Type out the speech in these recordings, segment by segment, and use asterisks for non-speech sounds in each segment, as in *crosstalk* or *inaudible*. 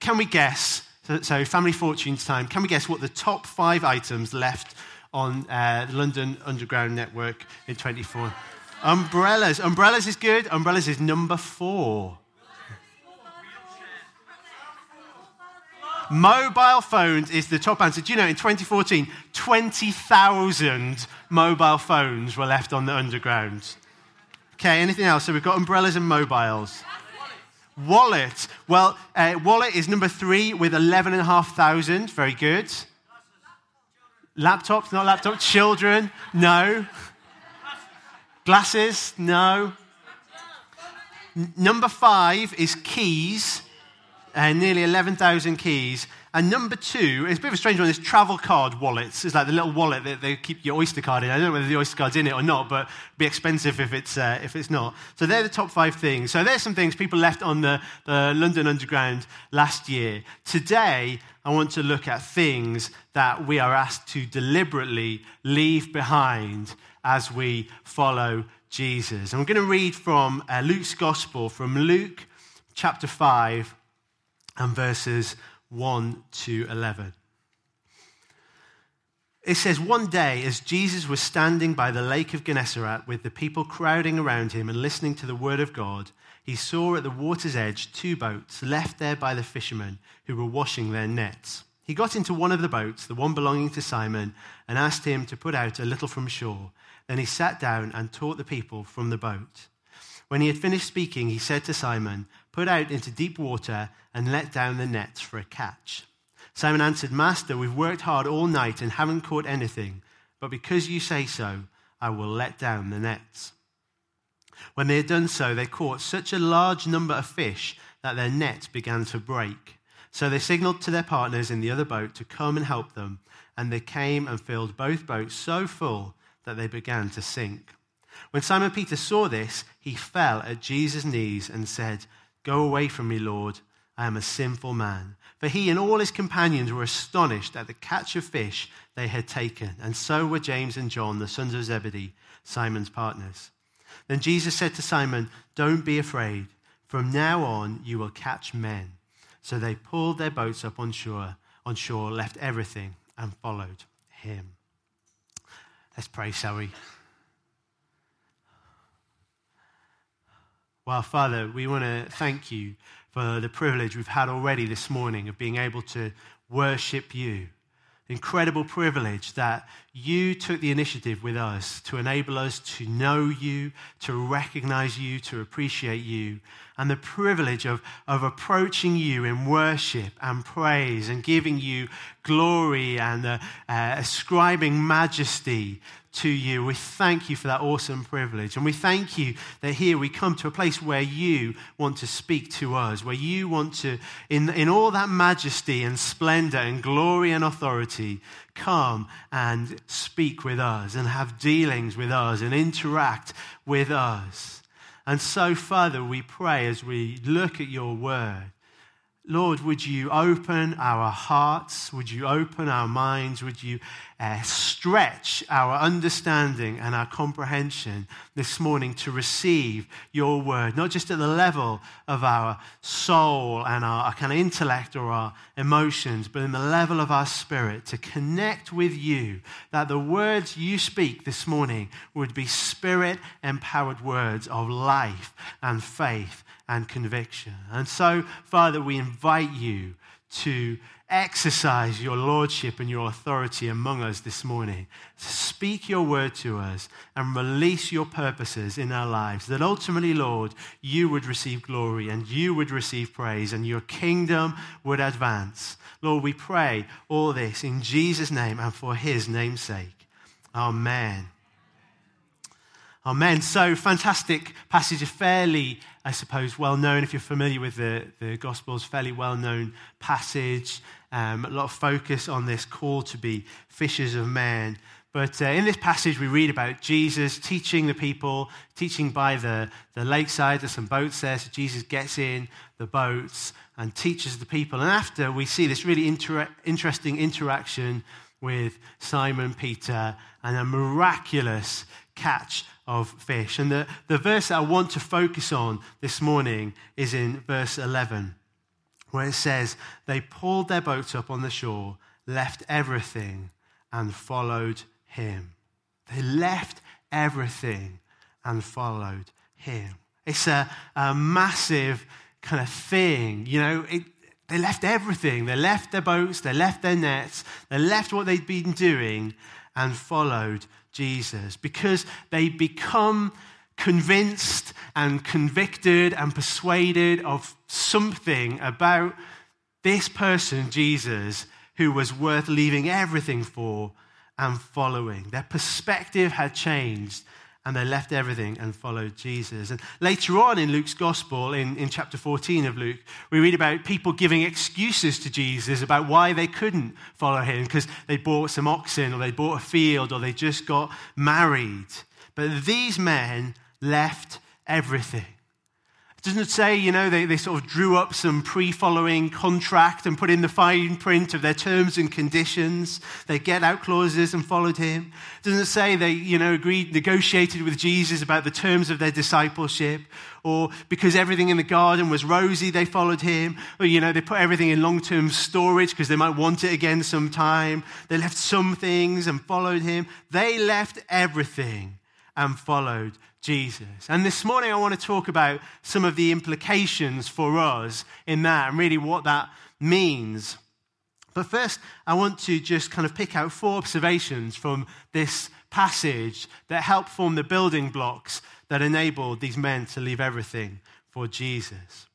can we guess? So, family fortunes time. Can we guess what the top five items left on uh, the London Underground network in 24? Umbrellas. Umbrellas is good. Umbrellas is number four. Mobile phones is the top answer. Do you know in 2014, 20,000 mobile phones were left on the underground? Okay, anything else? So we've got umbrellas and mobiles. Wallet. Well, uh, wallet is number three with 11,500. Very good. Laptops, not laptop. Children, no. Glasses, no. N- number five is keys uh, nearly 11,000 keys. And number two, it's a bit of a strange one, is travel card wallets. It's like the little wallet that they keep your Oyster card in. I don't know whether the Oyster card's in it or not, but it'd be expensive if it's, uh, if it's not. So they're the top five things. So there's some things people left on the, the London Underground last year. Today, I want to look at things that we are asked to deliberately leave behind as we follow Jesus. And we're going to read from uh, Luke's Gospel, from Luke chapter 5 and verses 1 to 11. It says, One day, as Jesus was standing by the lake of Gennesaret with the people crowding around him and listening to the word of God, he saw at the water's edge two boats left there by the fishermen who were washing their nets. He got into one of the boats, the one belonging to Simon, and asked him to put out a little from shore. Then he sat down and taught the people from the boat. When he had finished speaking, he said to Simon, Put out into deep water and let down the nets for a catch. Simon answered, Master, we've worked hard all night and haven't caught anything, but because you say so, I will let down the nets. When they had done so, they caught such a large number of fish that their nets began to break. So they signaled to their partners in the other boat to come and help them, and they came and filled both boats so full that they began to sink. When Simon Peter saw this, he fell at Jesus' knees and said, Go away from me, Lord. I am a sinful man. For he and all his companions were astonished at the catch of fish they had taken, and so were James and John, the sons of Zebedee, Simon's partners. Then Jesus said to Simon, Don't be afraid. From now on, you will catch men. So they pulled their boats up on shore, on shore, left everything, and followed him. Let's pray, shall we? Well, Father, we want to thank you for the privilege we've had already this morning of being able to worship you. Incredible privilege that you took the initiative with us to enable us to know you, to recognize you, to appreciate you, and the privilege of, of approaching you in worship and praise and giving you glory and uh, uh, ascribing majesty to you. We thank you for that awesome privilege. And we thank you that here we come to a place where you want to speak to us, where you want to, in, in all that majesty and splendor and glory and authority, come and speak with us and have dealings with us and interact with us. And so, Father, we pray as we look at your word Lord, would you open our hearts? Would you open our minds? Would you uh, stretch our understanding and our comprehension this morning to receive your word, not just at the level of our soul and our, our kind of intellect or our emotions, but in the level of our spirit to connect with you, that the words you speak this morning would be spirit empowered words of life and faith and conviction. And so, Father, we invite you to exercise your lordship and your authority among us this morning. Speak your word to us and release your purposes in our lives. That ultimately, Lord, you would receive glory and you would receive praise and your kingdom would advance. Lord, we pray all this in Jesus' name and for his name's sake. Amen. Amen. So, fantastic passage, fairly, I suppose, well known, if you're familiar with the, the Gospels, fairly well known passage. Um, a lot of focus on this call to be fishers of men. But uh, in this passage, we read about Jesus teaching the people, teaching by the, the lakeside. There's some boats there. So Jesus gets in the boats and teaches the people. And after, we see this really inter- interesting interaction with Simon Peter and a miraculous catch of fish. And the, the verse that I want to focus on this morning is in verse 11, where it says, They pulled their boats up on the shore, left everything, and followed him. They left everything and followed him. It's a, a massive kind of thing. You know, it, they left everything. They left their boats, they left their nets, they left what they'd been doing and followed Jesus because they become convinced and convicted and persuaded of something about this person, Jesus, who was worth leaving everything for and following. Their perspective had changed and they left everything and followed Jesus. And later on in Luke's gospel, in, in chapter 14 of Luke, we read about people giving excuses to Jesus about why they couldn't follow him because they bought some oxen or they bought a field or they just got married. But these men left everything. It doesn't say, you know, they, they sort of drew up some pre following contract and put in the fine print of their terms and conditions. They get out clauses and followed him. Doesn't say they, you know, agreed, negotiated with Jesus about the terms of their discipleship. Or because everything in the garden was rosy, they followed him. Or, you know, they put everything in long term storage because they might want it again sometime. They left some things and followed him. They left everything and followed Jesus. And this morning, I want to talk about some of the implications for us in that and really what that means. But first, I want to just kind of pick out four observations from this passage that help form the building blocks that enabled these men to leave everything for Jesus.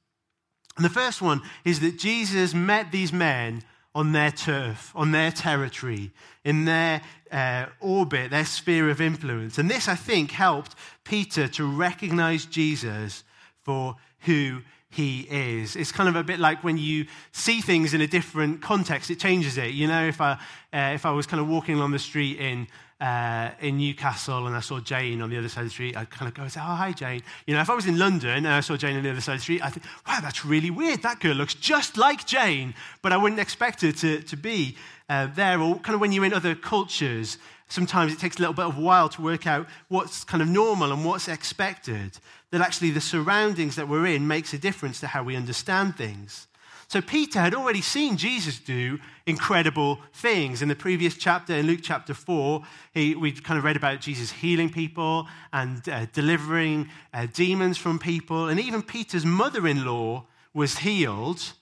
And the first one is that Jesus met these men on their turf, on their territory, in their uh, orbit, their sphere of influence. And this, I think, helped Peter to recognize Jesus for who he is. It's kind of a bit like when you see things in a different context, it changes it. You know, if I, uh, if I was kind of walking along the street in uh, in Newcastle and I saw Jane on the other side of the street, I'd kind of go and say, Oh, hi, Jane. You know, if I was in London and I saw Jane on the other side of the street, I'd think, Wow, that's really weird. That girl looks just like Jane, but I wouldn't expect her to, to be uh, there. Or kind of when you're in other cultures, sometimes it takes a little bit of a while to work out what's kind of normal and what's expected. That actually the surroundings that we're in makes a difference to how we understand things. So Peter had already seen Jesus do incredible things. In the previous chapter, in Luke chapter 4, he, we kind of read about Jesus healing people and uh, delivering uh, demons from people. And even Peter's mother in law was healed.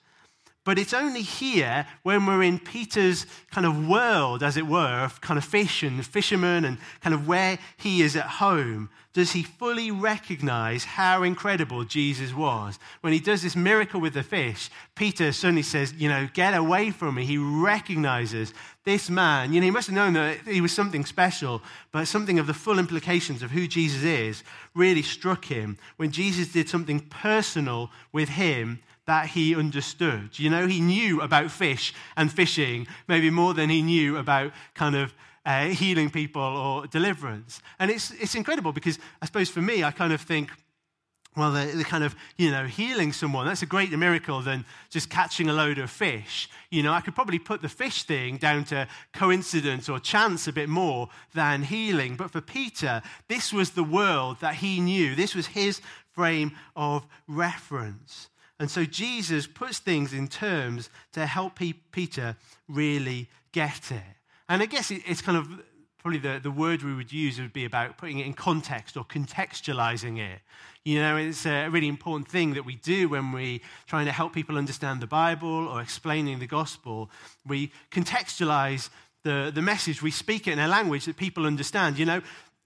But it's only here when we're in Peter's kind of world, as it were, of kind of fish and fishermen and kind of where he is at home, does he fully recognize how incredible Jesus was. When he does this miracle with the fish, Peter suddenly says, You know, get away from me. He recognizes this man. You know, he must have known that he was something special, but something of the full implications of who Jesus is really struck him when Jesus did something personal with him that he understood. You know, he knew about fish and fishing maybe more than he knew about kind of uh, healing people or deliverance. And it's, it's incredible because I suppose for me, I kind of think, well, the, the, kind of, you know, healing someone, that's a greater miracle than just catching a load of fish. You know, I could probably put the fish thing down to coincidence or chance a bit more than healing. But for Peter, this was the world that he knew. This was his frame of reference. And so Jesus puts things in terms to help Peter really get it. And I guess it's kind of probably the, the word we would use would be about putting it in context or contextualizing it. You know, it's a really important thing that we do when we're trying to help people understand the Bible or explaining the gospel. We contextualize the, the message, we speak it in a language that people understand. You know,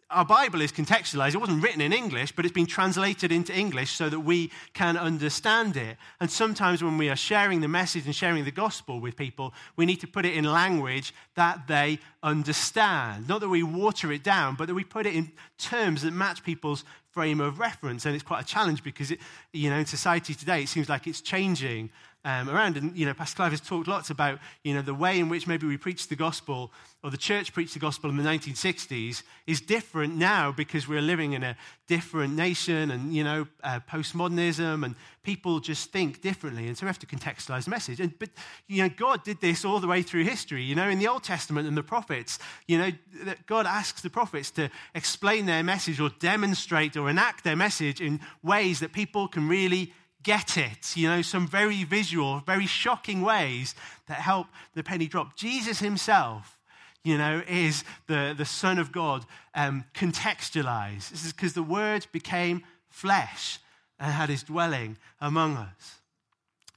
our Bible is contextualized. It wasn't written in English, but it's been translated into English so that we can understand it. And sometimes when we are sharing the message and sharing the gospel with people, we need to put it in language that they understand. Not that we water it down, but that we put it in terms that match people's frame of reference. And it's quite a challenge because, it, you know, in society today, it seems like it's changing um, around. And, you know, Pastor Clive has talked lots about, you know, the way in which maybe we preach the gospel or the church preached the gospel in the 1960s is different now because we're living in a different nation and, you know, uh, postmodernism and people just think differently. And so we have to contextualize the message. And, but, you know, God did this all the way through history. You know, in the Old Testament and the prophets, you know, that God asks the prophets to explain their message or demonstrate or enact their message in ways that people can really get it. You know, some very visual, very shocking ways that help the penny drop. Jesus himself, you know, is the, the Son of God um, contextualized. This is because the Word became flesh and had his dwelling among us.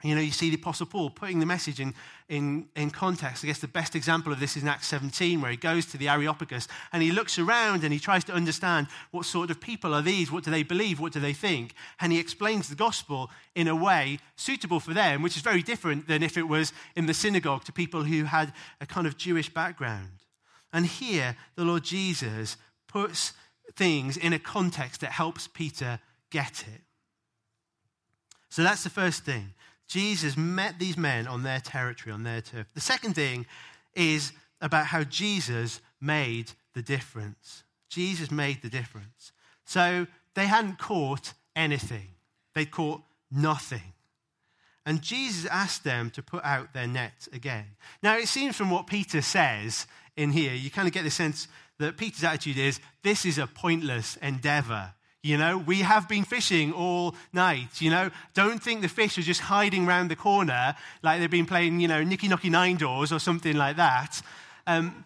You know, you see the Apostle Paul putting the message in, in, in context. I guess the best example of this is in Acts 17, where he goes to the Areopagus and he looks around and he tries to understand what sort of people are these? What do they believe? What do they think? And he explains the gospel in a way suitable for them, which is very different than if it was in the synagogue to people who had a kind of Jewish background. And here, the Lord Jesus puts things in a context that helps Peter get it. So that's the first thing. Jesus met these men on their territory, on their turf. The second thing is about how Jesus made the difference. Jesus made the difference. So they hadn't caught anything, they'd caught nothing. And Jesus asked them to put out their nets again. Now, it seems from what Peter says in here, you kind of get the sense that Peter's attitude is this is a pointless endeavor. You know, we have been fishing all night. You know, don't think the fish are just hiding around the corner like they've been playing, you know, Nicky Knocky Nine Doors or something like that. Um,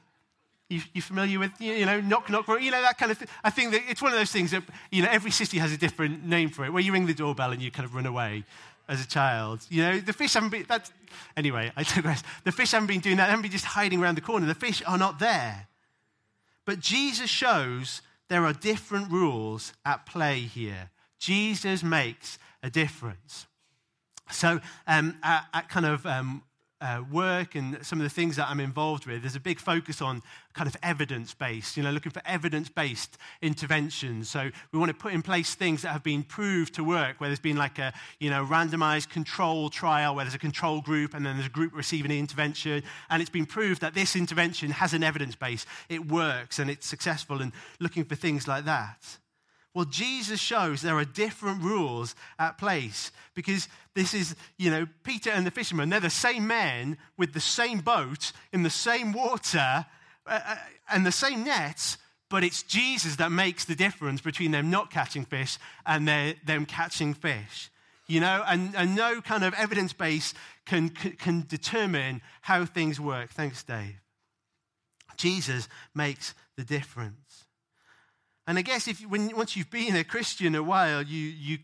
you, you familiar with, you know, knock, knock, you know, that kind of thing? I think that it's one of those things that, you know, every city has a different name for it, where you ring the doorbell and you kind of run away as a child. You know, the fish haven't been, that's, anyway, I *laughs* digress. The fish haven't been doing that. They haven't been just hiding around the corner. The fish are not there. But Jesus shows there are different rules at play here. Jesus makes a difference. So, um, at, at, kind of um, uh, work and some of the things that I'm involved with, there's a big focus on kind of evidence based, you know, looking for evidence based interventions. So we want to put in place things that have been proved to work, where there's been like a, you know, randomized control trial where there's a control group and then there's a group receiving the intervention. And it's been proved that this intervention has an evidence base, it works and it's successful, and looking for things like that. Well, Jesus shows there are different rules at place because this is, you know, Peter and the fishermen, they're the same men with the same boat in the same water uh, uh, and the same nets, but it's Jesus that makes the difference between them not catching fish and them catching fish. You know, and, and no kind of evidence base can, can determine how things work. Thanks, Dave. Jesus makes the difference. And I guess if when, once you've been a Christian a while, you, you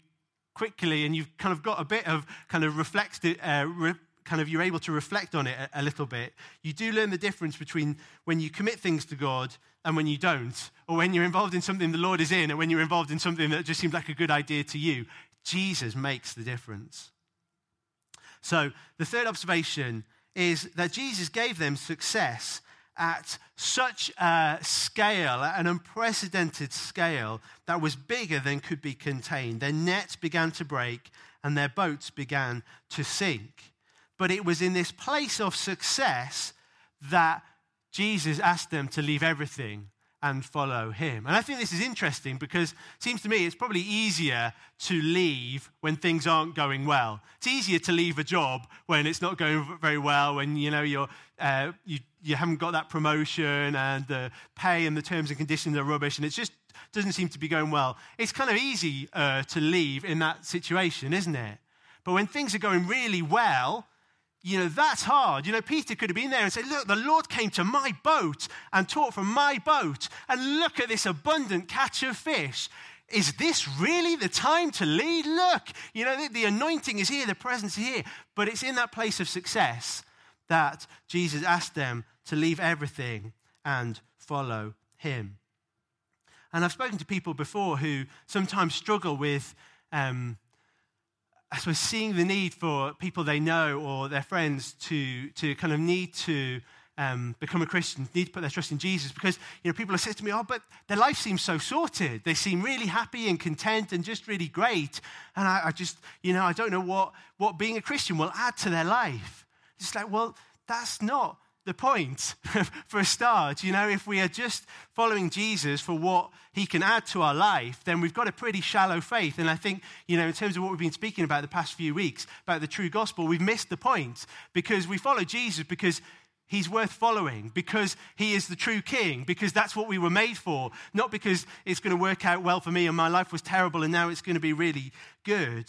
quickly and you've kind of got a bit of kind of reflect, uh, re, kind of you're able to reflect on it a, a, little bit. You do learn the difference between when you commit things to God and when you don't, or when you're involved in something the Lord is in, and when you're involved in something that just seems like a good idea to you. Jesus makes the difference. So the third observation is that Jesus gave them success at such a scale, an unprecedented scale, that was bigger than could be contained. Their nets began to break and their boats began to sink. But it was in this place of success that Jesus asked them to leave everything and follow him. And I think this is interesting because it seems to me it's probably easier to leave when things aren't going well. It's easier to leave a job when it's not going very well, when you know you're, uh, you, you haven't got that promotion and the pay and the terms and conditions are rubbish and it just doesn't seem to be going well. It's kind of easy to leave in that situation, isn't it? But when things are going really well, you know, that's hard. You know, Peter could have been there and said, Look, the Lord came to my boat and taught from my boat, and look at this abundant catch of fish. Is this really the time to lead? Look, you know, the, the anointing is here, the presence is here. But it's in that place of success that Jesus asked them to leave everything and follow him. And I've spoken to people before who sometimes struggle with um, I suppose, seeing the need for people they know or their friends to, to kind of need to um, become a Christian, need to put their trust in Jesus because, you know, people have said to me, oh, but their life seems so sorted. They seem really happy and content and just really great. And I, I just, you know, I don't know what, what being a Christian will add to their life. It's like, well, that's not the point *laughs* for a start. You know, if we are just following Jesus for what he can add to our life, then we've got a pretty shallow faith. And I think, you know, in terms of what we've been speaking about the past few weeks, about the true gospel, we've missed the point because we follow Jesus because he's worth following, because he is the true king, because that's what we were made for, not because it's going to work out well for me and my life was terrible and now it's going to be really good.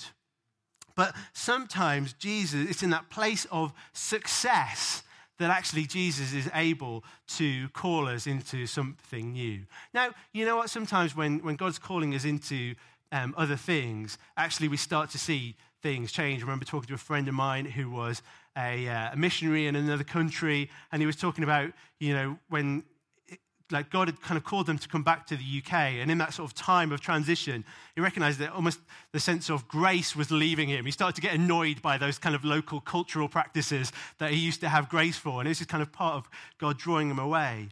But sometimes Jesus, it's in that place of success that actually Jesus is able to call us into something new. Now, you know what? Sometimes when, when God's calling us into um, other things, actually we start to see things change. I remember talking to a friend of mine who was a, uh, a missionary in another country, and he was talking about, you know, when like God had kind of called them to come back to the UK. And in that sort of time of transition, he recognized that almost the sense of grace was leaving him. He started to get annoyed by those kind of local cultural practices that he used to have grace for. And this is kind of part of God drawing him away.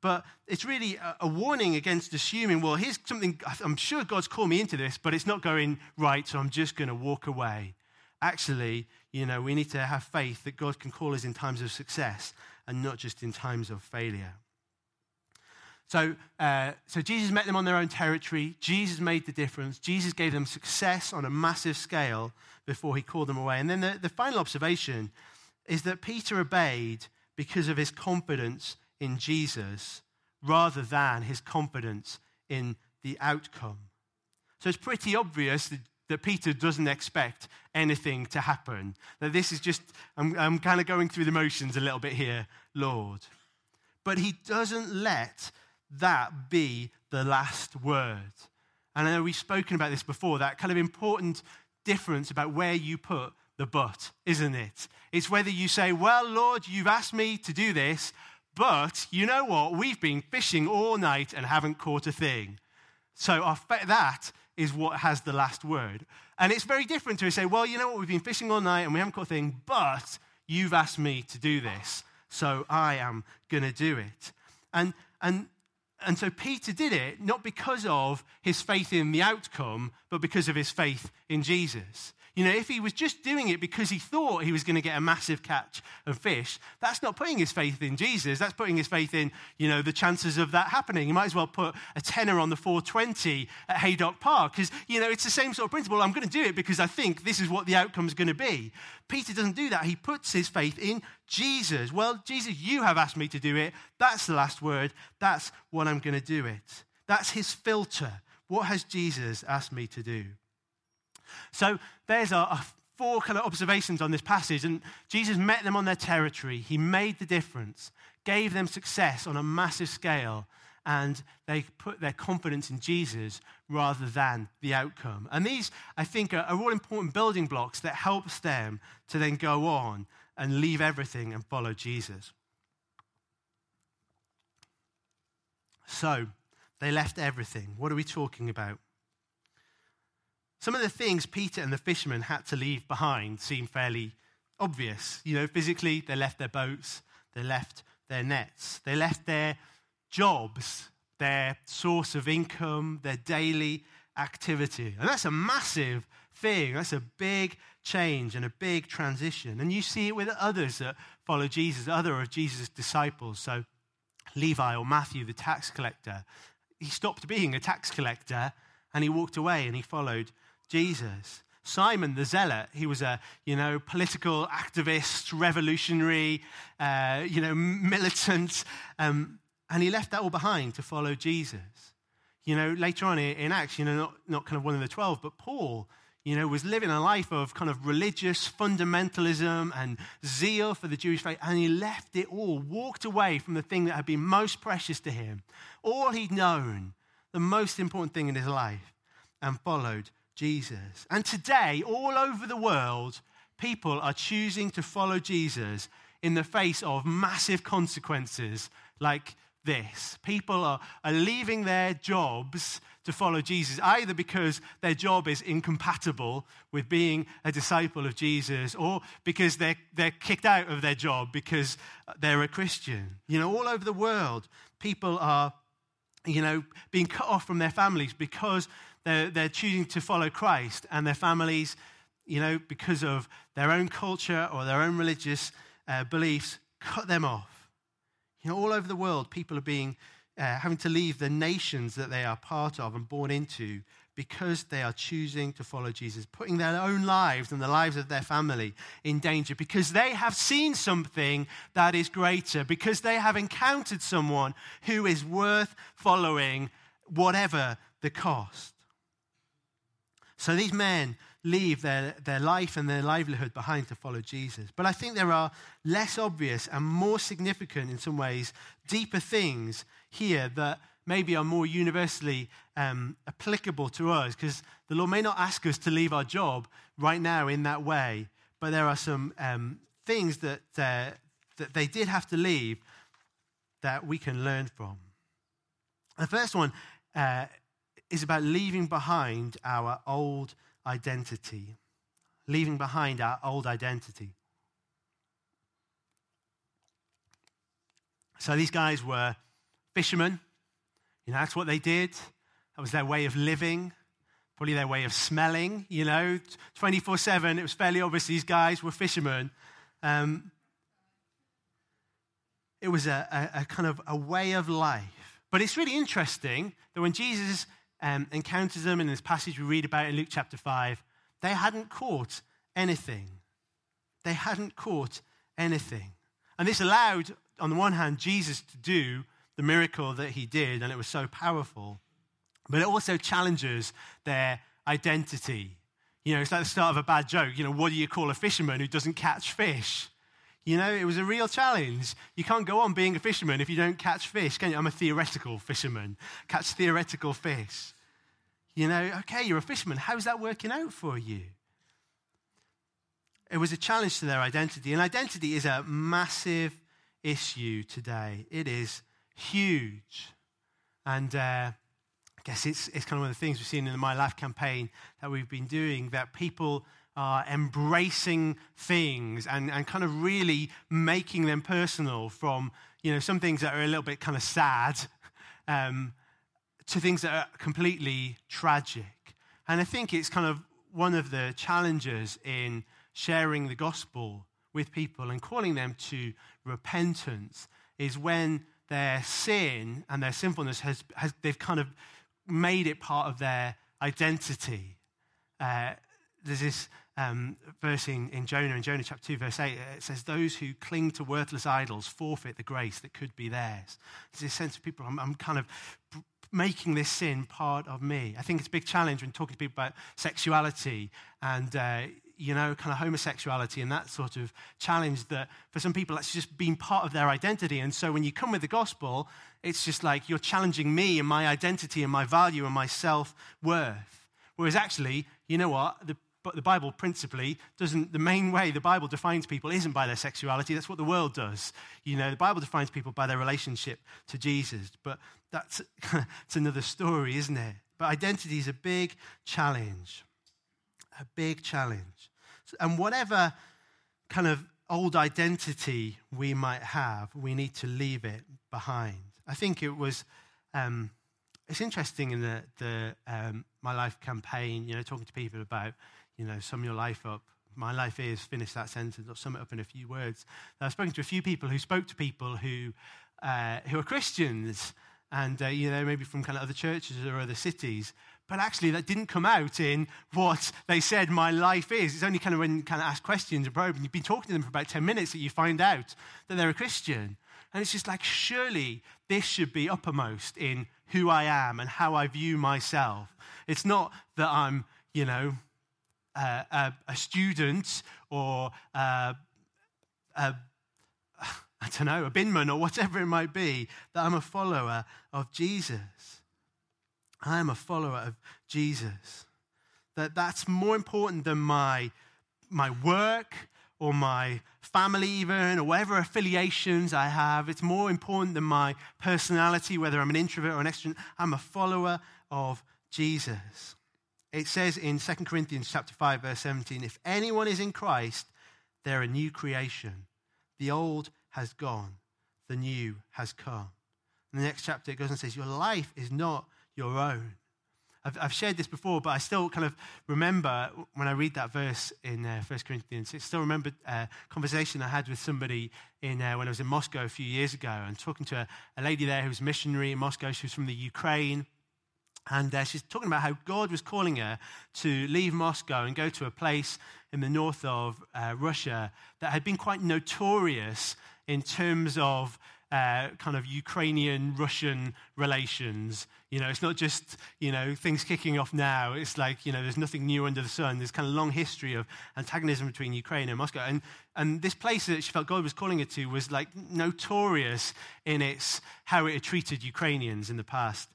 But it's really a, a warning against assuming, well, here's something, I'm sure God's called me into this, but it's not going right, so I'm just going to walk away. Actually, you know, we need to have faith that God can call us in times of success and not just in times of failure. So, uh, so Jesus met them on their own territory. Jesus made the difference. Jesus gave them success on a massive scale before he called them away. And then the, the final observation is that Peter obeyed because of his confidence in Jesus rather than his confidence in the outcome. So it's pretty obvious that, that Peter doesn't expect anything to happen. That this is just, I'm, I'm kind of going through the motions a little bit here, Lord. But he doesn't let that be the last word. And I know we've spoken about this before, that kind of important difference about where you put the but, isn't it? It's whether you say, Well, Lord, you've asked me to do this, but you know what? We've been fishing all night and haven't caught a thing. So that is what has the last word. And it's very different to say, Well, you know what? We've been fishing all night and we haven't caught a thing, but you've asked me to do this. So I am going to do it. And, and and so Peter did it not because of his faith in the outcome, but because of his faith in Jesus. You know, if he was just doing it because he thought he was going to get a massive catch of fish, that's not putting his faith in Jesus. That's putting his faith in, you know, the chances of that happening. You might as well put a tenner on the 420 at Haydock Park because, you know, it's the same sort of principle. I'm going to do it because I think this is what the outcome is going to be. Peter doesn't do that. He puts his faith in Jesus. Well, Jesus, you have asked me to do it. That's the last word. That's what I'm going to do it. That's his filter. What has Jesus asked me to do? So there's four kind of observations on this passage. And Jesus met them on their territory. He made the difference, gave them success on a massive scale, and they put their confidence in Jesus rather than the outcome. And these, I think, are, are all important building blocks that helps them to then go on and leave everything and follow Jesus. So, they left everything. What are we talking about? Some of the things Peter and the fishermen had to leave behind seem fairly obvious. You know, physically, they left their boats, they left their nets, they left their jobs, their source of income, their daily activity. And that's a massive thing. That's a big change and a big transition. And you see it with others that follow Jesus, other of Jesus' disciples. So, Levi or Matthew, the tax collector, he stopped being a tax collector and he walked away and he followed Jesus. Simon the Zealot, he was a, you know, political activist, revolutionary, uh, you know, militant, um, and he left that all behind to follow Jesus. You know, later on in Acts, you know, not, not kind of one of the 12, but Paul, you know, was living a life of kind of religious fundamentalism and zeal for the Jewish faith, and he left it all, walked away from the thing that had been most precious to him, all he'd known, the most important thing in his life, and followed Jesus. And today, all over the world, people are choosing to follow Jesus in the face of massive consequences like this. People are, are leaving their jobs to follow Jesus, either because their job is incompatible with being a disciple of Jesus, or because they're, they're kicked out of their job because they're a Christian. You know, all over the world, people are, you know, being cut off from their families because they're, they're choosing to follow Christ, and their families, you know, because of their own culture or their own religious uh, beliefs, cut them off. You know, all over the world, people are being uh, having to leave the nations that they are part of and born into because they are choosing to follow Jesus, putting their own lives and the lives of their family in danger because they have seen something that is greater, because they have encountered someone who is worth following, whatever the cost. So these men leave their, their life and their livelihood behind to follow Jesus. But I think there are less obvious and more significant, in some ways, deeper things here that maybe are more universally um, applicable to us because the Lord may not ask us to leave our job right now in that way, but there are some um, things that, uh, that they did have to leave that we can learn from. The first one uh, is about leaving behind our old identity. Leaving behind our old identity. So these guys were fishermen. You know, that's what they did. That was their way of living, probably their way of smelling, you know, 24 7. It was fairly obvious these guys were fishermen. Um, it was a, a, a, kind of a way of life. But it's really interesting that when Jesus um, encounters them in this passage we read about in Luke chapter 5, they hadn't caught anything. They hadn't caught anything. And this allowed, on the one hand, Jesus to do the miracle that he did, and it was so powerful. But it also challenges their identity. You know, it's like the start of a bad joke. You know, what do you call a fisherman who doesn't catch fish? You know, it was a real challenge. You can't go on being a fisherman if you don't catch fish, can you? I'm a theoretical fisherman. Catch theoretical fish. You know, okay, you're a fisherman. How's that working out for you? It was a challenge to their identity. And identity is a massive issue today. It is huge. And uh, I guess it's, it's kind of one of the things we've seen in the My Life campaign that we've been doing that people are embracing things and, and kind of really making them personal from, you know, some things that are a little bit kind of sad *laughs* um, to things that are completely tragic. And I think it's kind of one of the challenges in sharing the gospel with people and calling them to repentance is when their sin and their sinfulness has, has they've kind of made it part of their identity. Uh, there's this um, verse in, in Jonah, in Jonah chapter 2, verse 8, it says, Those who cling to worthless idols forfeit the grace that could be theirs. There's this sense of people, I'm, I'm kind of making this sin part of me. I think it's a big challenge when talking to people about sexuality and, uh, you know, kind of homosexuality and that sort of challenge that for some people that's just been part of their identity. And so when you come with the gospel, it's just like you're challenging me and my identity and my value and my self worth. Whereas actually, you know what? The, the Bible principally doesn't, the main way the Bible defines people isn't by their sexuality. That's what the world does. You know, the Bible defines people by their relationship to Jesus. But that's, *laughs* that's another story, isn't it? But identity is a big challenge a big challenge. And whatever kind of old identity we might have, we need to leave it behind. I think it was, um, it's interesting in the, the um, My Life campaign, you know, talking to people about, you know, sum your life up. My life is, finish that sentence, or sum it up in a few words. I've spoken to a few people who spoke to people who, uh, who are Christians and, uh, you know, maybe from kind of other churches or other cities, but actually, that didn't come out in what they said my life is. It's only kind of when you kind of ask questions and probe, and you've been talking to them for about 10 minutes that you find out that they're a Christian. And it's just like, surely this should be uppermost in who I am and how I view myself. It's not that I'm, you know, a, a, student or uh, a, *sighs* I don't know, a binman or whatever it might be, that I'm a follower of Jesus. I am a follower of Jesus. That that's more important than my, my work or my family, even, or whatever affiliations I have. It's more important than my personality, whether I'm an introvert or an extrovert. I'm a follower of Jesus. It says in 2 Corinthians chapter 5, verse 17, if anyone is in Christ, they're a new creation. The old has gone, the new has come. In the next chapter, it goes and says, Your life is not your own. I've, I've, shared this before, but I still kind of remember when I read that verse in uh, 1 Corinthians, I still remember a conversation I had with somebody in, uh, when I was in Moscow a few years ago and talking to a, a lady there who was missionary in Moscow. She was from the Ukraine. And uh, she's talking about how God was calling her to leave Moscow and go to a place in the north of uh, Russia that had been quite notorious in terms of uh, kind of Ukrainian Russian relations. You know, it's not just, you know, things kicking off now. It's like, you know, there's nothing new under the sun. There's kind of a long history of antagonism between Ukraine and Moscow. And, and this place that she felt God was calling her to was like notorious in its how it had treated Ukrainians in the past.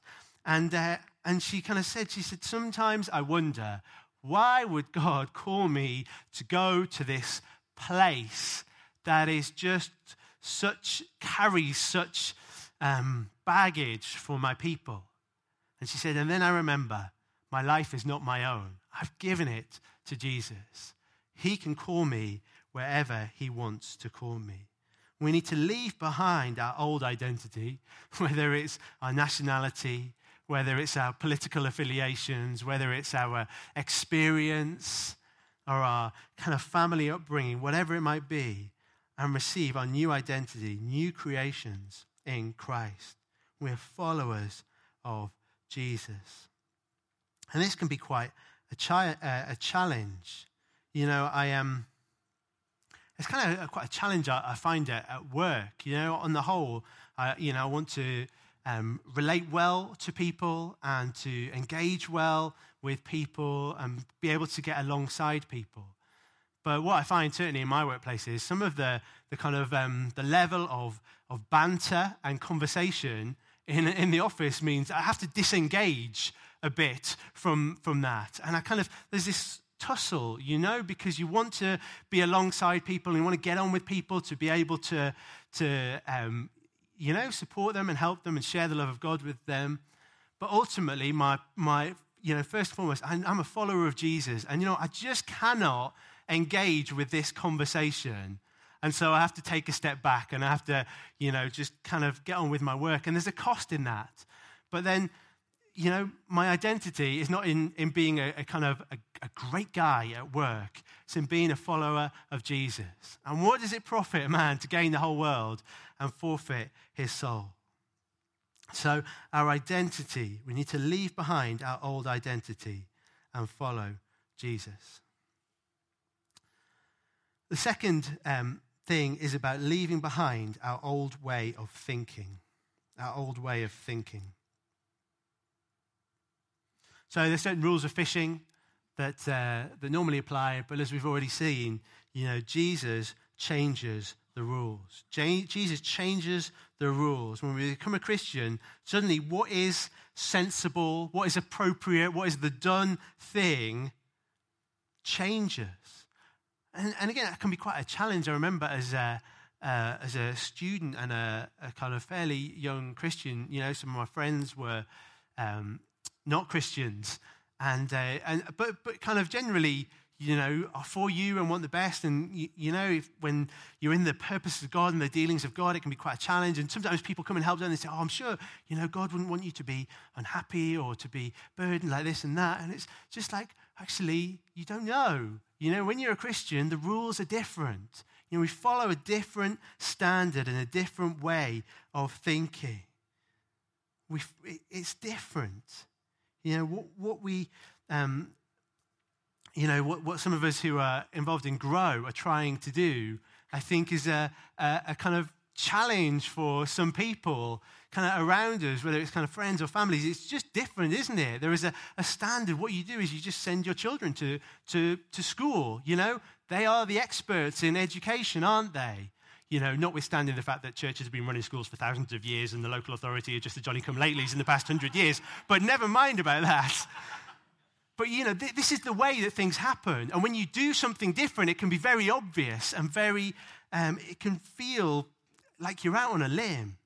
And, uh, and she kind of said, she said, sometimes I wonder, why would God call me to go to this place that is just such, carries such um, baggage for my people. And she said, and then I remember my life is not my own. I've given it to Jesus. He can call me wherever he wants to call me. We need to leave behind our old identity, *laughs* whether it's our nationality, whether it's our political affiliations, whether it's our experience or our kind of family upbringing, whatever it might be and receive our new identity, new creations in Christ. We're followers of Jesus. And this can be quite a, chi- uh, a challenge. You know, I am. Um, it's kind of a, quite a challenge I, I find it at work. You know, on the whole, I, you know, I want to um, relate well to people and to engage well with people and be able to get alongside people. But what I find certainly in my workplace is some of the, the kind of um, the level of, of banter and conversation in, in the office means I have to disengage a bit from, from that. And I kind of, there's this tussle, you know, because you want to be alongside people and you want to get on with people to be able to, to um, you know, support them and help them and share the love of God with them. But ultimately, my, my you know, first and foremost, I'm a follower of Jesus. And, you know, I just cannot engage with this conversation. And so I have to take a step back and I have to, you know, just kind of get on with my work. And there's a cost in that. But then, you know, my identity is not in, in being a, a kind of a, a great guy at work. In being a follower of Jesus. And what does it profit a man to gain the whole world and forfeit his soul? So, our identity, we need to leave behind our old identity and follow Jesus. The second um, thing is about leaving behind our old way of thinking. Our old way of thinking. So there's certain rules of fishing that, uh, that normally apply, but as we've already seen, you know, Jesus changes the rules. Jesus changes the rules. When we become a Christian, suddenly what is sensible, what is appropriate, what is the done thing changes. And, and again, that can be quite a challenge. I remember as a, uh, as a student and a, a, kind of fairly young Christian, you know, some of my friends were um, not Christians. And, uh, and, but, but kind of generally, you know, are for you and want the best. And, you, you know, if, when you're in the purposes of God and the dealings of God, it can be quite a challenge. And sometimes people come and help them and they say, oh, I'm sure, you know, God wouldn't want you to be unhappy or to be burdened like this and that. And it's just like, actually, you don't know. You know, when you're a Christian, the rules are different. You know, we follow a different standard and a different way of thinking. We, it's different. You know, what, what we, um, you know, what, what some of us who are involved in Grow are trying to do, I think, is a, a, a kind of challenge for some people kind of around us, whether it's kind of friends or families, it's just different, isn't it? There is a, a standard. What you do is you just send your children to, to, to school, you know? They are the experts in education, aren't they? You know, notwithstanding the fact that churches have been running schools for thousands of years and the local authority are just the Johnny come latelys in the past hundred years, but never mind about that. *laughs* But you know, th- this is the way that things happen. And when you do something different, it can be very obvious and very, um, it can feel like you're out on a limb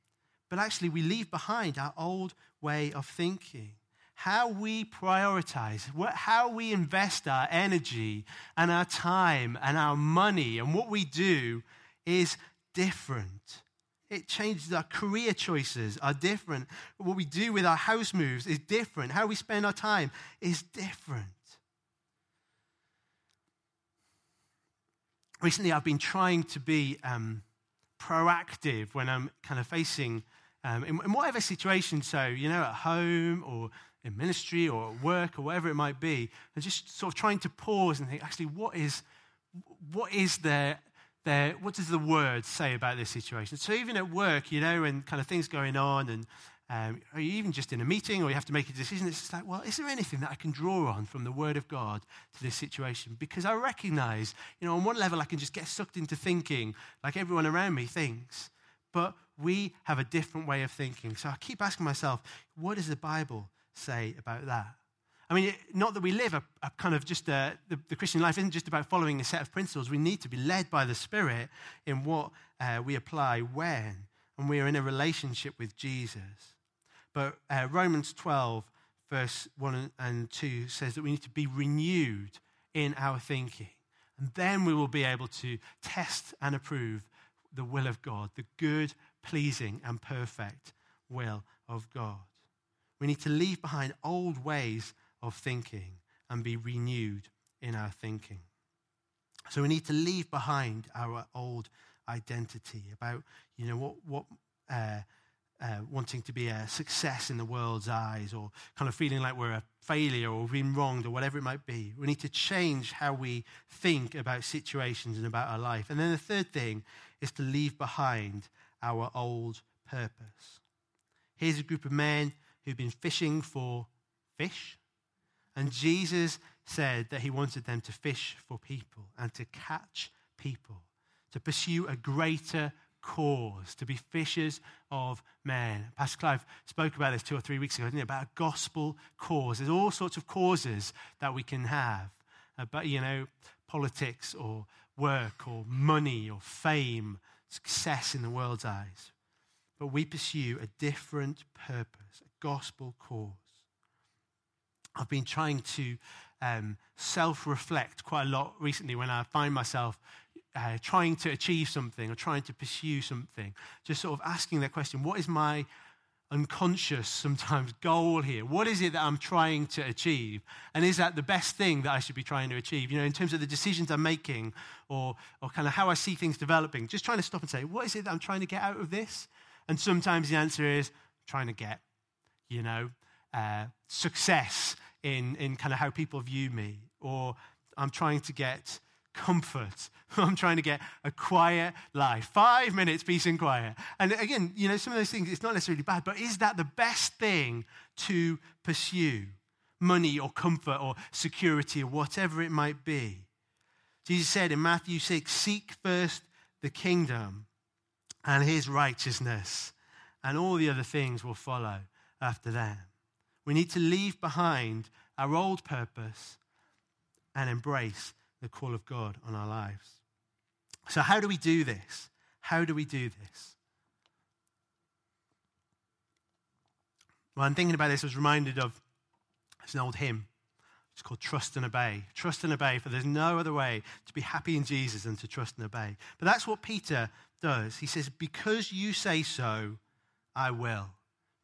but actually we leave behind our old way of thinking. How we prioritize, how we invest our energy and our time and our money and what we do is different. It changes our career choices are different. What we do with our house moves is different. How we spend our time is different. Recently, I've been trying to be um, proactive when I'm kind of facing um, in, in, whatever situation, so, you know, at home or in ministry or at work or whatever it might be, and just sort of trying to pause and think, actually, what is, what is the, what does the word say about this situation? So even at work, you know, and kind of things going on, and um, or even just in a meeting, or you have to make a decision, it's just like, well, is there anything that I can draw on from the word of God to this situation? Because I recognize, you know, on one level, I can just get sucked into thinking like everyone around me thinks, but we have a different way of thinking. So I keep asking myself, what does the Bible say about that? I mean, not that we live a, a kind of just a, the, the, Christian life isn't just about following a set of principles. We need to be led by the Spirit in what uh, we apply when, and we are in a relationship with Jesus. But uh, Romans 12, verse 1 and 2 says that we need to be renewed in our thinking. And then we will be able to test and approve the will of God, the good, pleasing, and perfect will of God. We need to leave behind old ways of thinking and be renewed in our thinking. So we need to leave behind our old identity about, you know, what, what uh, uh, wanting to be a success in the world's eyes or kind of feeling like we're a failure or being wronged or whatever it might be. We need to change how we think about situations and about our life. And then the third thing is to leave behind our old purpose. Here's a group of men who've been fishing for fish and Jesus said that he wanted them to fish for people and to catch people, to pursue a greater cause, to be fishers of men. Pastor Clive spoke about this two or three weeks ago, didn't he? About a gospel cause. There's all sorts of causes that we can have, uh, but you know, politics or work or money or fame, success in the world's eyes. But we pursue a different purpose, a gospel cause. I've been trying to um, self reflect quite a lot recently when I find myself uh, trying to achieve something or trying to pursue something. Just sort of asking that question what is my unconscious sometimes *laughs* goal here? What is it that I'm trying to achieve? And is that the best thing that I should be trying to achieve? You know, in terms of the decisions I'm making or, or kind of how I see things developing, just trying to stop and say, what is it that I'm trying to get out of this? And sometimes the answer is trying to get, you know, uh, success in, in kind of how people view me, or I'm trying to get comfort. *laughs* I'm trying to get a quiet life. Five minutes, peace and quiet. And again, you know, some of those things, it's not necessarily bad, but is that the best thing to pursue? Money or comfort or security or whatever it might be. Jesus said in Matthew 6 Seek first the kingdom and his righteousness, and all the other things will follow after that. We need to leave behind our old purpose and embrace the call of God on our lives. So, how do we do this? How do we do this? Well, I'm thinking about this, I was reminded of it's an old hymn. It's called Trust and Obey. Trust and obey, for there's no other way to be happy in Jesus than to trust and obey. But that's what Peter does. He says, Because you say so, I will.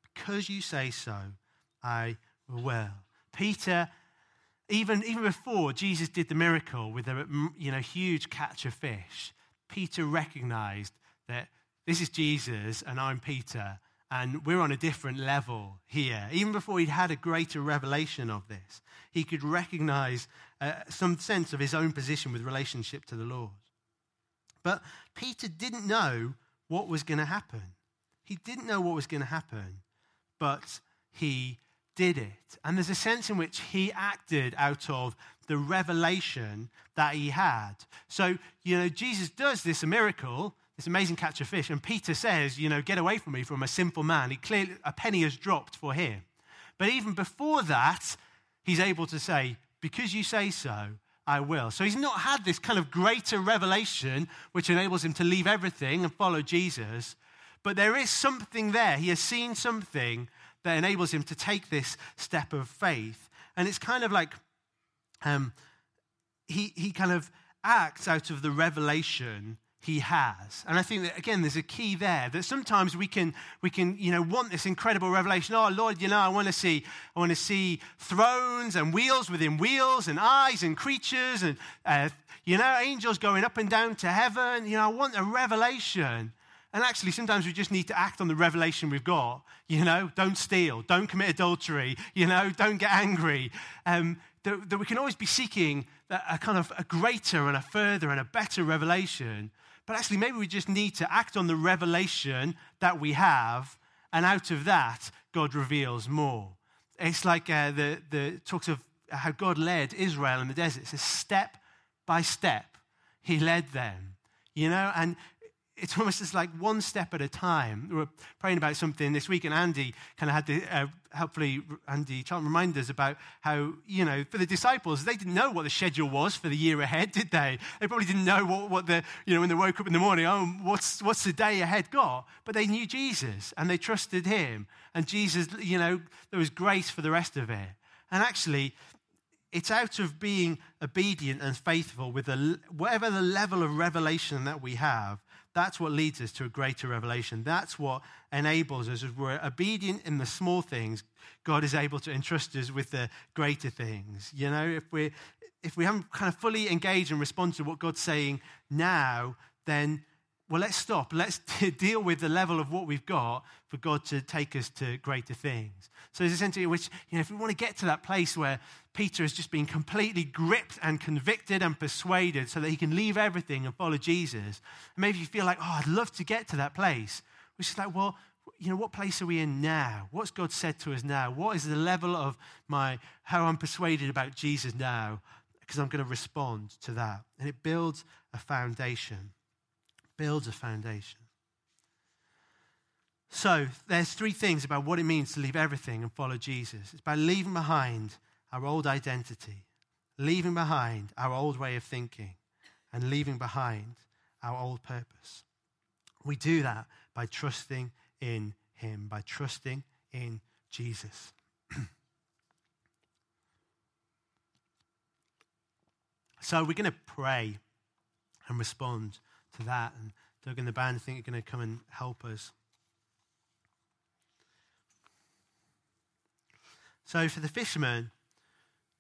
Because you say so, I will. Peter, even, even before Jesus did the miracle with a you know, huge catch of fish, Peter recognized that this is Jesus and I'm Peter, and we're on a different level here. Even before he'd had a greater revelation of this, he could recognize uh, some sense of his own position with relationship to the Lord. But Peter didn't know what was going to happen. He didn't know what was going to happen, but he did it. And there's a sense in which he acted out of the revelation that he had. So, you know, Jesus does this miracle, this amazing catch of fish, and Peter says, you know, get away from me from a sinful man. He clearly, a penny has dropped for him. But even before that, he's able to say, because you say so, I will. So he's not had this kind of greater revelation which enables him to leave everything and follow Jesus. But there is something there. He has seen something that enables him to take this step of faith. And it's kind of like um, he, he kind of acts out of the revelation he has. And I think that, again, there's a key there that sometimes we can, we can, you know, want this incredible revelation. Oh, Lord, you know, I want to see, I want to see thrones and wheels within wheels and eyes and creatures and, uh, you know, angels going up and down to heaven. You know, I want a revelation. And actually, sometimes we just need to act on the revelation we've got. You know, don't steal, don't commit adultery, you know, don't get angry. Um, that, that we can always be seeking a, kind of a greater and a further and a better revelation. but actually, maybe we just need to act on the revelation that we have, and out of that, God reveals more. It's like uh, the, the talks of how God led Israel in the desert. It's a step by step. He led them, you know, and it's almost just like one step at a time. We were praying about something this week, and Andy kind of had to uh, helpfully, Andy Charlton remind us about how, you know, for the disciples, they didn't know what the schedule was for the year ahead, did they? They probably didn't know what, what the, you know, when they woke up in the morning, oh, what's, what's the day ahead got? But they knew Jesus and they trusted him. And Jesus, you know, there was grace for the rest of it. And actually, it's out of being obedient and faithful with whatever the level of revelation that we have that's what leads us to a greater revelation. That's what enables us. As we're obedient in the small things, God is able to entrust us with the greater things. You know, if we if we haven't kind of fully engaged and responded to what God's saying now, then well, let's stop. Let's *laughs* deal with the level of what we've got for God to take us to greater things. So there's in which, you know, if we want to get to that place where Peter has just been completely gripped and convicted and persuaded so that he can leave everything and follow Jesus, maybe you feel like, oh, I'd love to get to that place. Which is like, well, you know, what place are we in now? What's God said to us now? What is the level of my, how I'm persuaded about Jesus now? Because I'm going to respond to that. And it builds a foundation builds a foundation. So, there's three things about what it means to leave everything and follow Jesus. It's by leaving behind our old identity, leaving behind our old way of thinking, and leaving behind our old purpose. We do that by trusting in Him, by trusting in Jesus. *clears throat* so, we're going to pray and respond to that. And Doug and the band think are going to come and help us. So for the fishermen,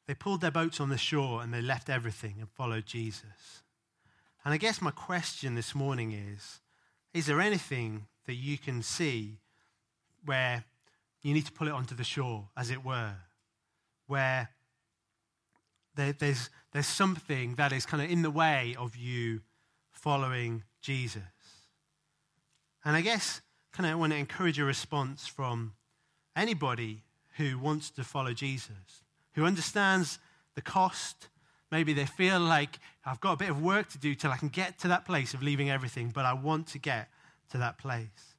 they pulled their boats on the shore and they left everything and followed Jesus. And I guess my question this morning is Is there anything that you can see where you need to pull it onto the shore, as it were? Where there, there's, there's something that is kind of in the way of you following Jesus. And I guess kind of want to encourage a response from anybody who wants to follow Jesus, who understands the cost. Maybe they feel like I've got a bit of work to do till I can get to that place of leaving everything, but I want to get to that place.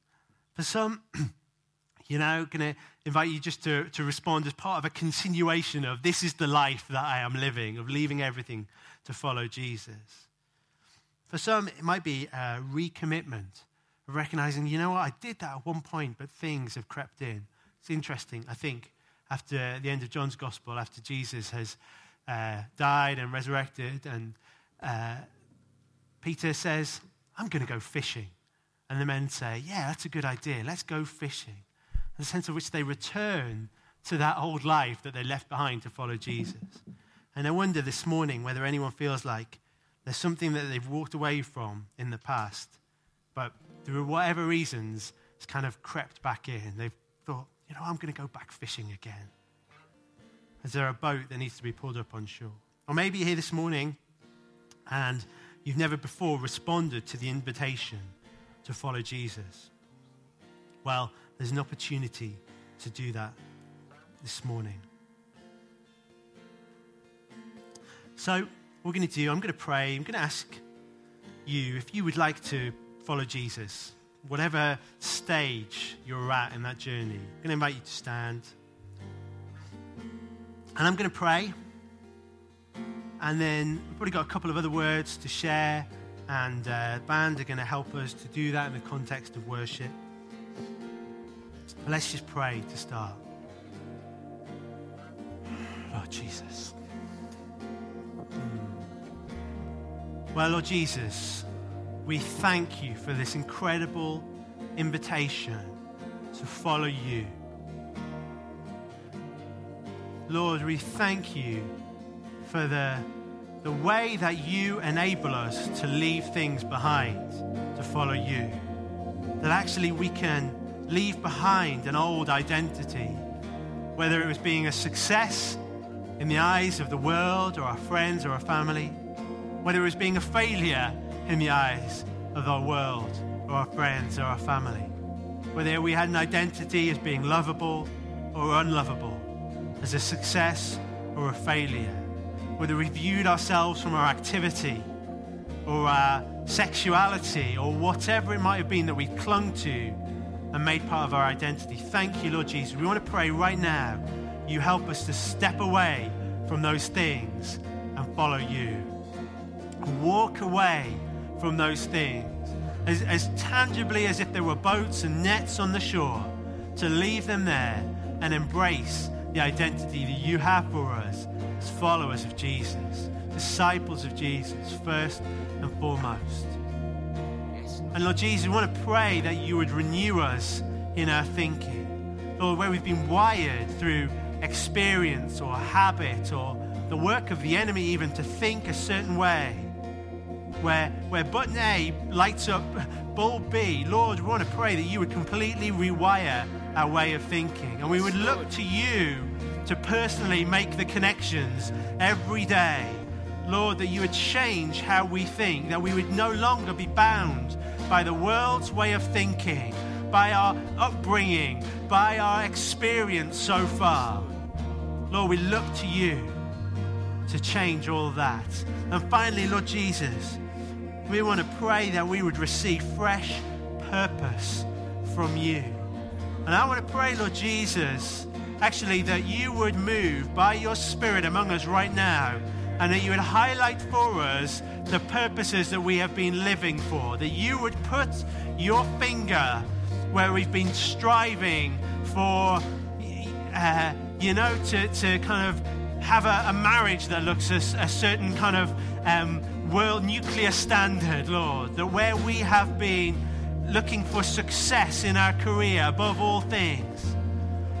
For some, *clears throat* you know, going to invite you just to, to respond as part of a continuation of this is the life that I am living, of leaving everything to follow Jesus. For some, it might be a recommitment of recognizing, you know what, I did that at one point, but things have crept in. It's interesting, I think, after the end of John's gospel, after Jesus has uh, died and resurrected, and uh, Peter says, I'm going to go fishing. And the men say, Yeah, that's a good idea. Let's go fishing. And the sense of which they return to that old life that they left behind to follow Jesus. And I wonder this morning whether anyone feels like there's something that they've walked away from in the past, but through whatever reasons, it's kind of crept back in. They've thought, you know, I'm going to go back fishing again. Is there a boat that needs to be pulled up on shore? Or maybe you're here this morning and you've never before responded to the invitation to follow Jesus. Well, there's an opportunity to do that this morning. So, we're going to do, I'm going to pray. I'm going to ask you if you would like to follow Jesus, whatever stage you're at in that journey. I'm going to invite you to stand. And I'm going to pray. And then we've probably got a couple of other words to share. And uh, band are going to help us to do that in the context of worship. But let's just pray to start. Lord Jesus. Well, Lord Jesus, we thank you for this incredible invitation to follow you. Lord, we thank you for the, the way that you enable us to leave things behind to follow you. That actually we can leave behind an old identity, whether it was being a success in the eyes of the world or our friends or our family whether it was being a failure in the eyes of our world or our friends or our family. Whether we had an identity as being lovable or unlovable, as a success or a failure. Whether we viewed ourselves from our activity or our sexuality or whatever it might have been that we clung to and made part of our identity. Thank you, Lord Jesus. We want to pray right now. You help us to step away from those things and follow you. Walk away from those things as, as tangibly as if there were boats and nets on the shore, to leave them there and embrace the identity that you have for us as followers of Jesus, disciples of Jesus, first and foremost. And Lord Jesus, we want to pray that you would renew us in our thinking. Lord, where we've been wired through experience or habit or the work of the enemy, even to think a certain way, where, where button A lights up bulb B, Lord, we want to pray that you would completely rewire our way of thinking. And we would look to you to personally make the connections every day. Lord, that you would change how we think, that we would no longer be bound by the world's way of thinking, by our upbringing, by our experience so far. Lord, we look to you to change all that. And finally, Lord Jesus, we want to pray that we would receive fresh purpose from you. And I want to pray, Lord Jesus, actually, that you would move by your Spirit among us right now and that you would highlight for us the purposes that we have been living for, that you would put your finger where we've been striving for, uh, you know, to, to kind of have a, a marriage that looks a, a certain kind of um, world nuclear standard, Lord, that where we have been looking for success in our career above all things,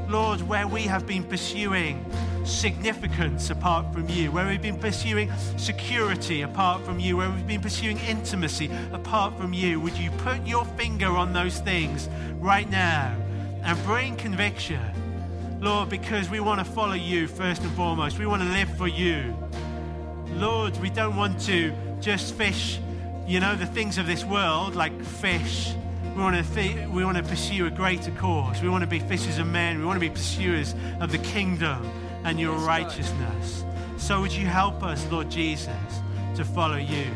Lord, where we have been pursuing significance apart from you, where we've been pursuing security apart from you, where we've been pursuing intimacy apart from you, would you put your finger on those things right now and bring conviction? Lord, because we want to follow you first and foremost. We want to live for you. Lord, we don't want to just fish, you know, the things of this world like fish. We want to th- we want to pursue a greater cause. We want to be fishers of men. We want to be pursuers of the kingdom and your righteousness. So would you help us, Lord Jesus, to follow you?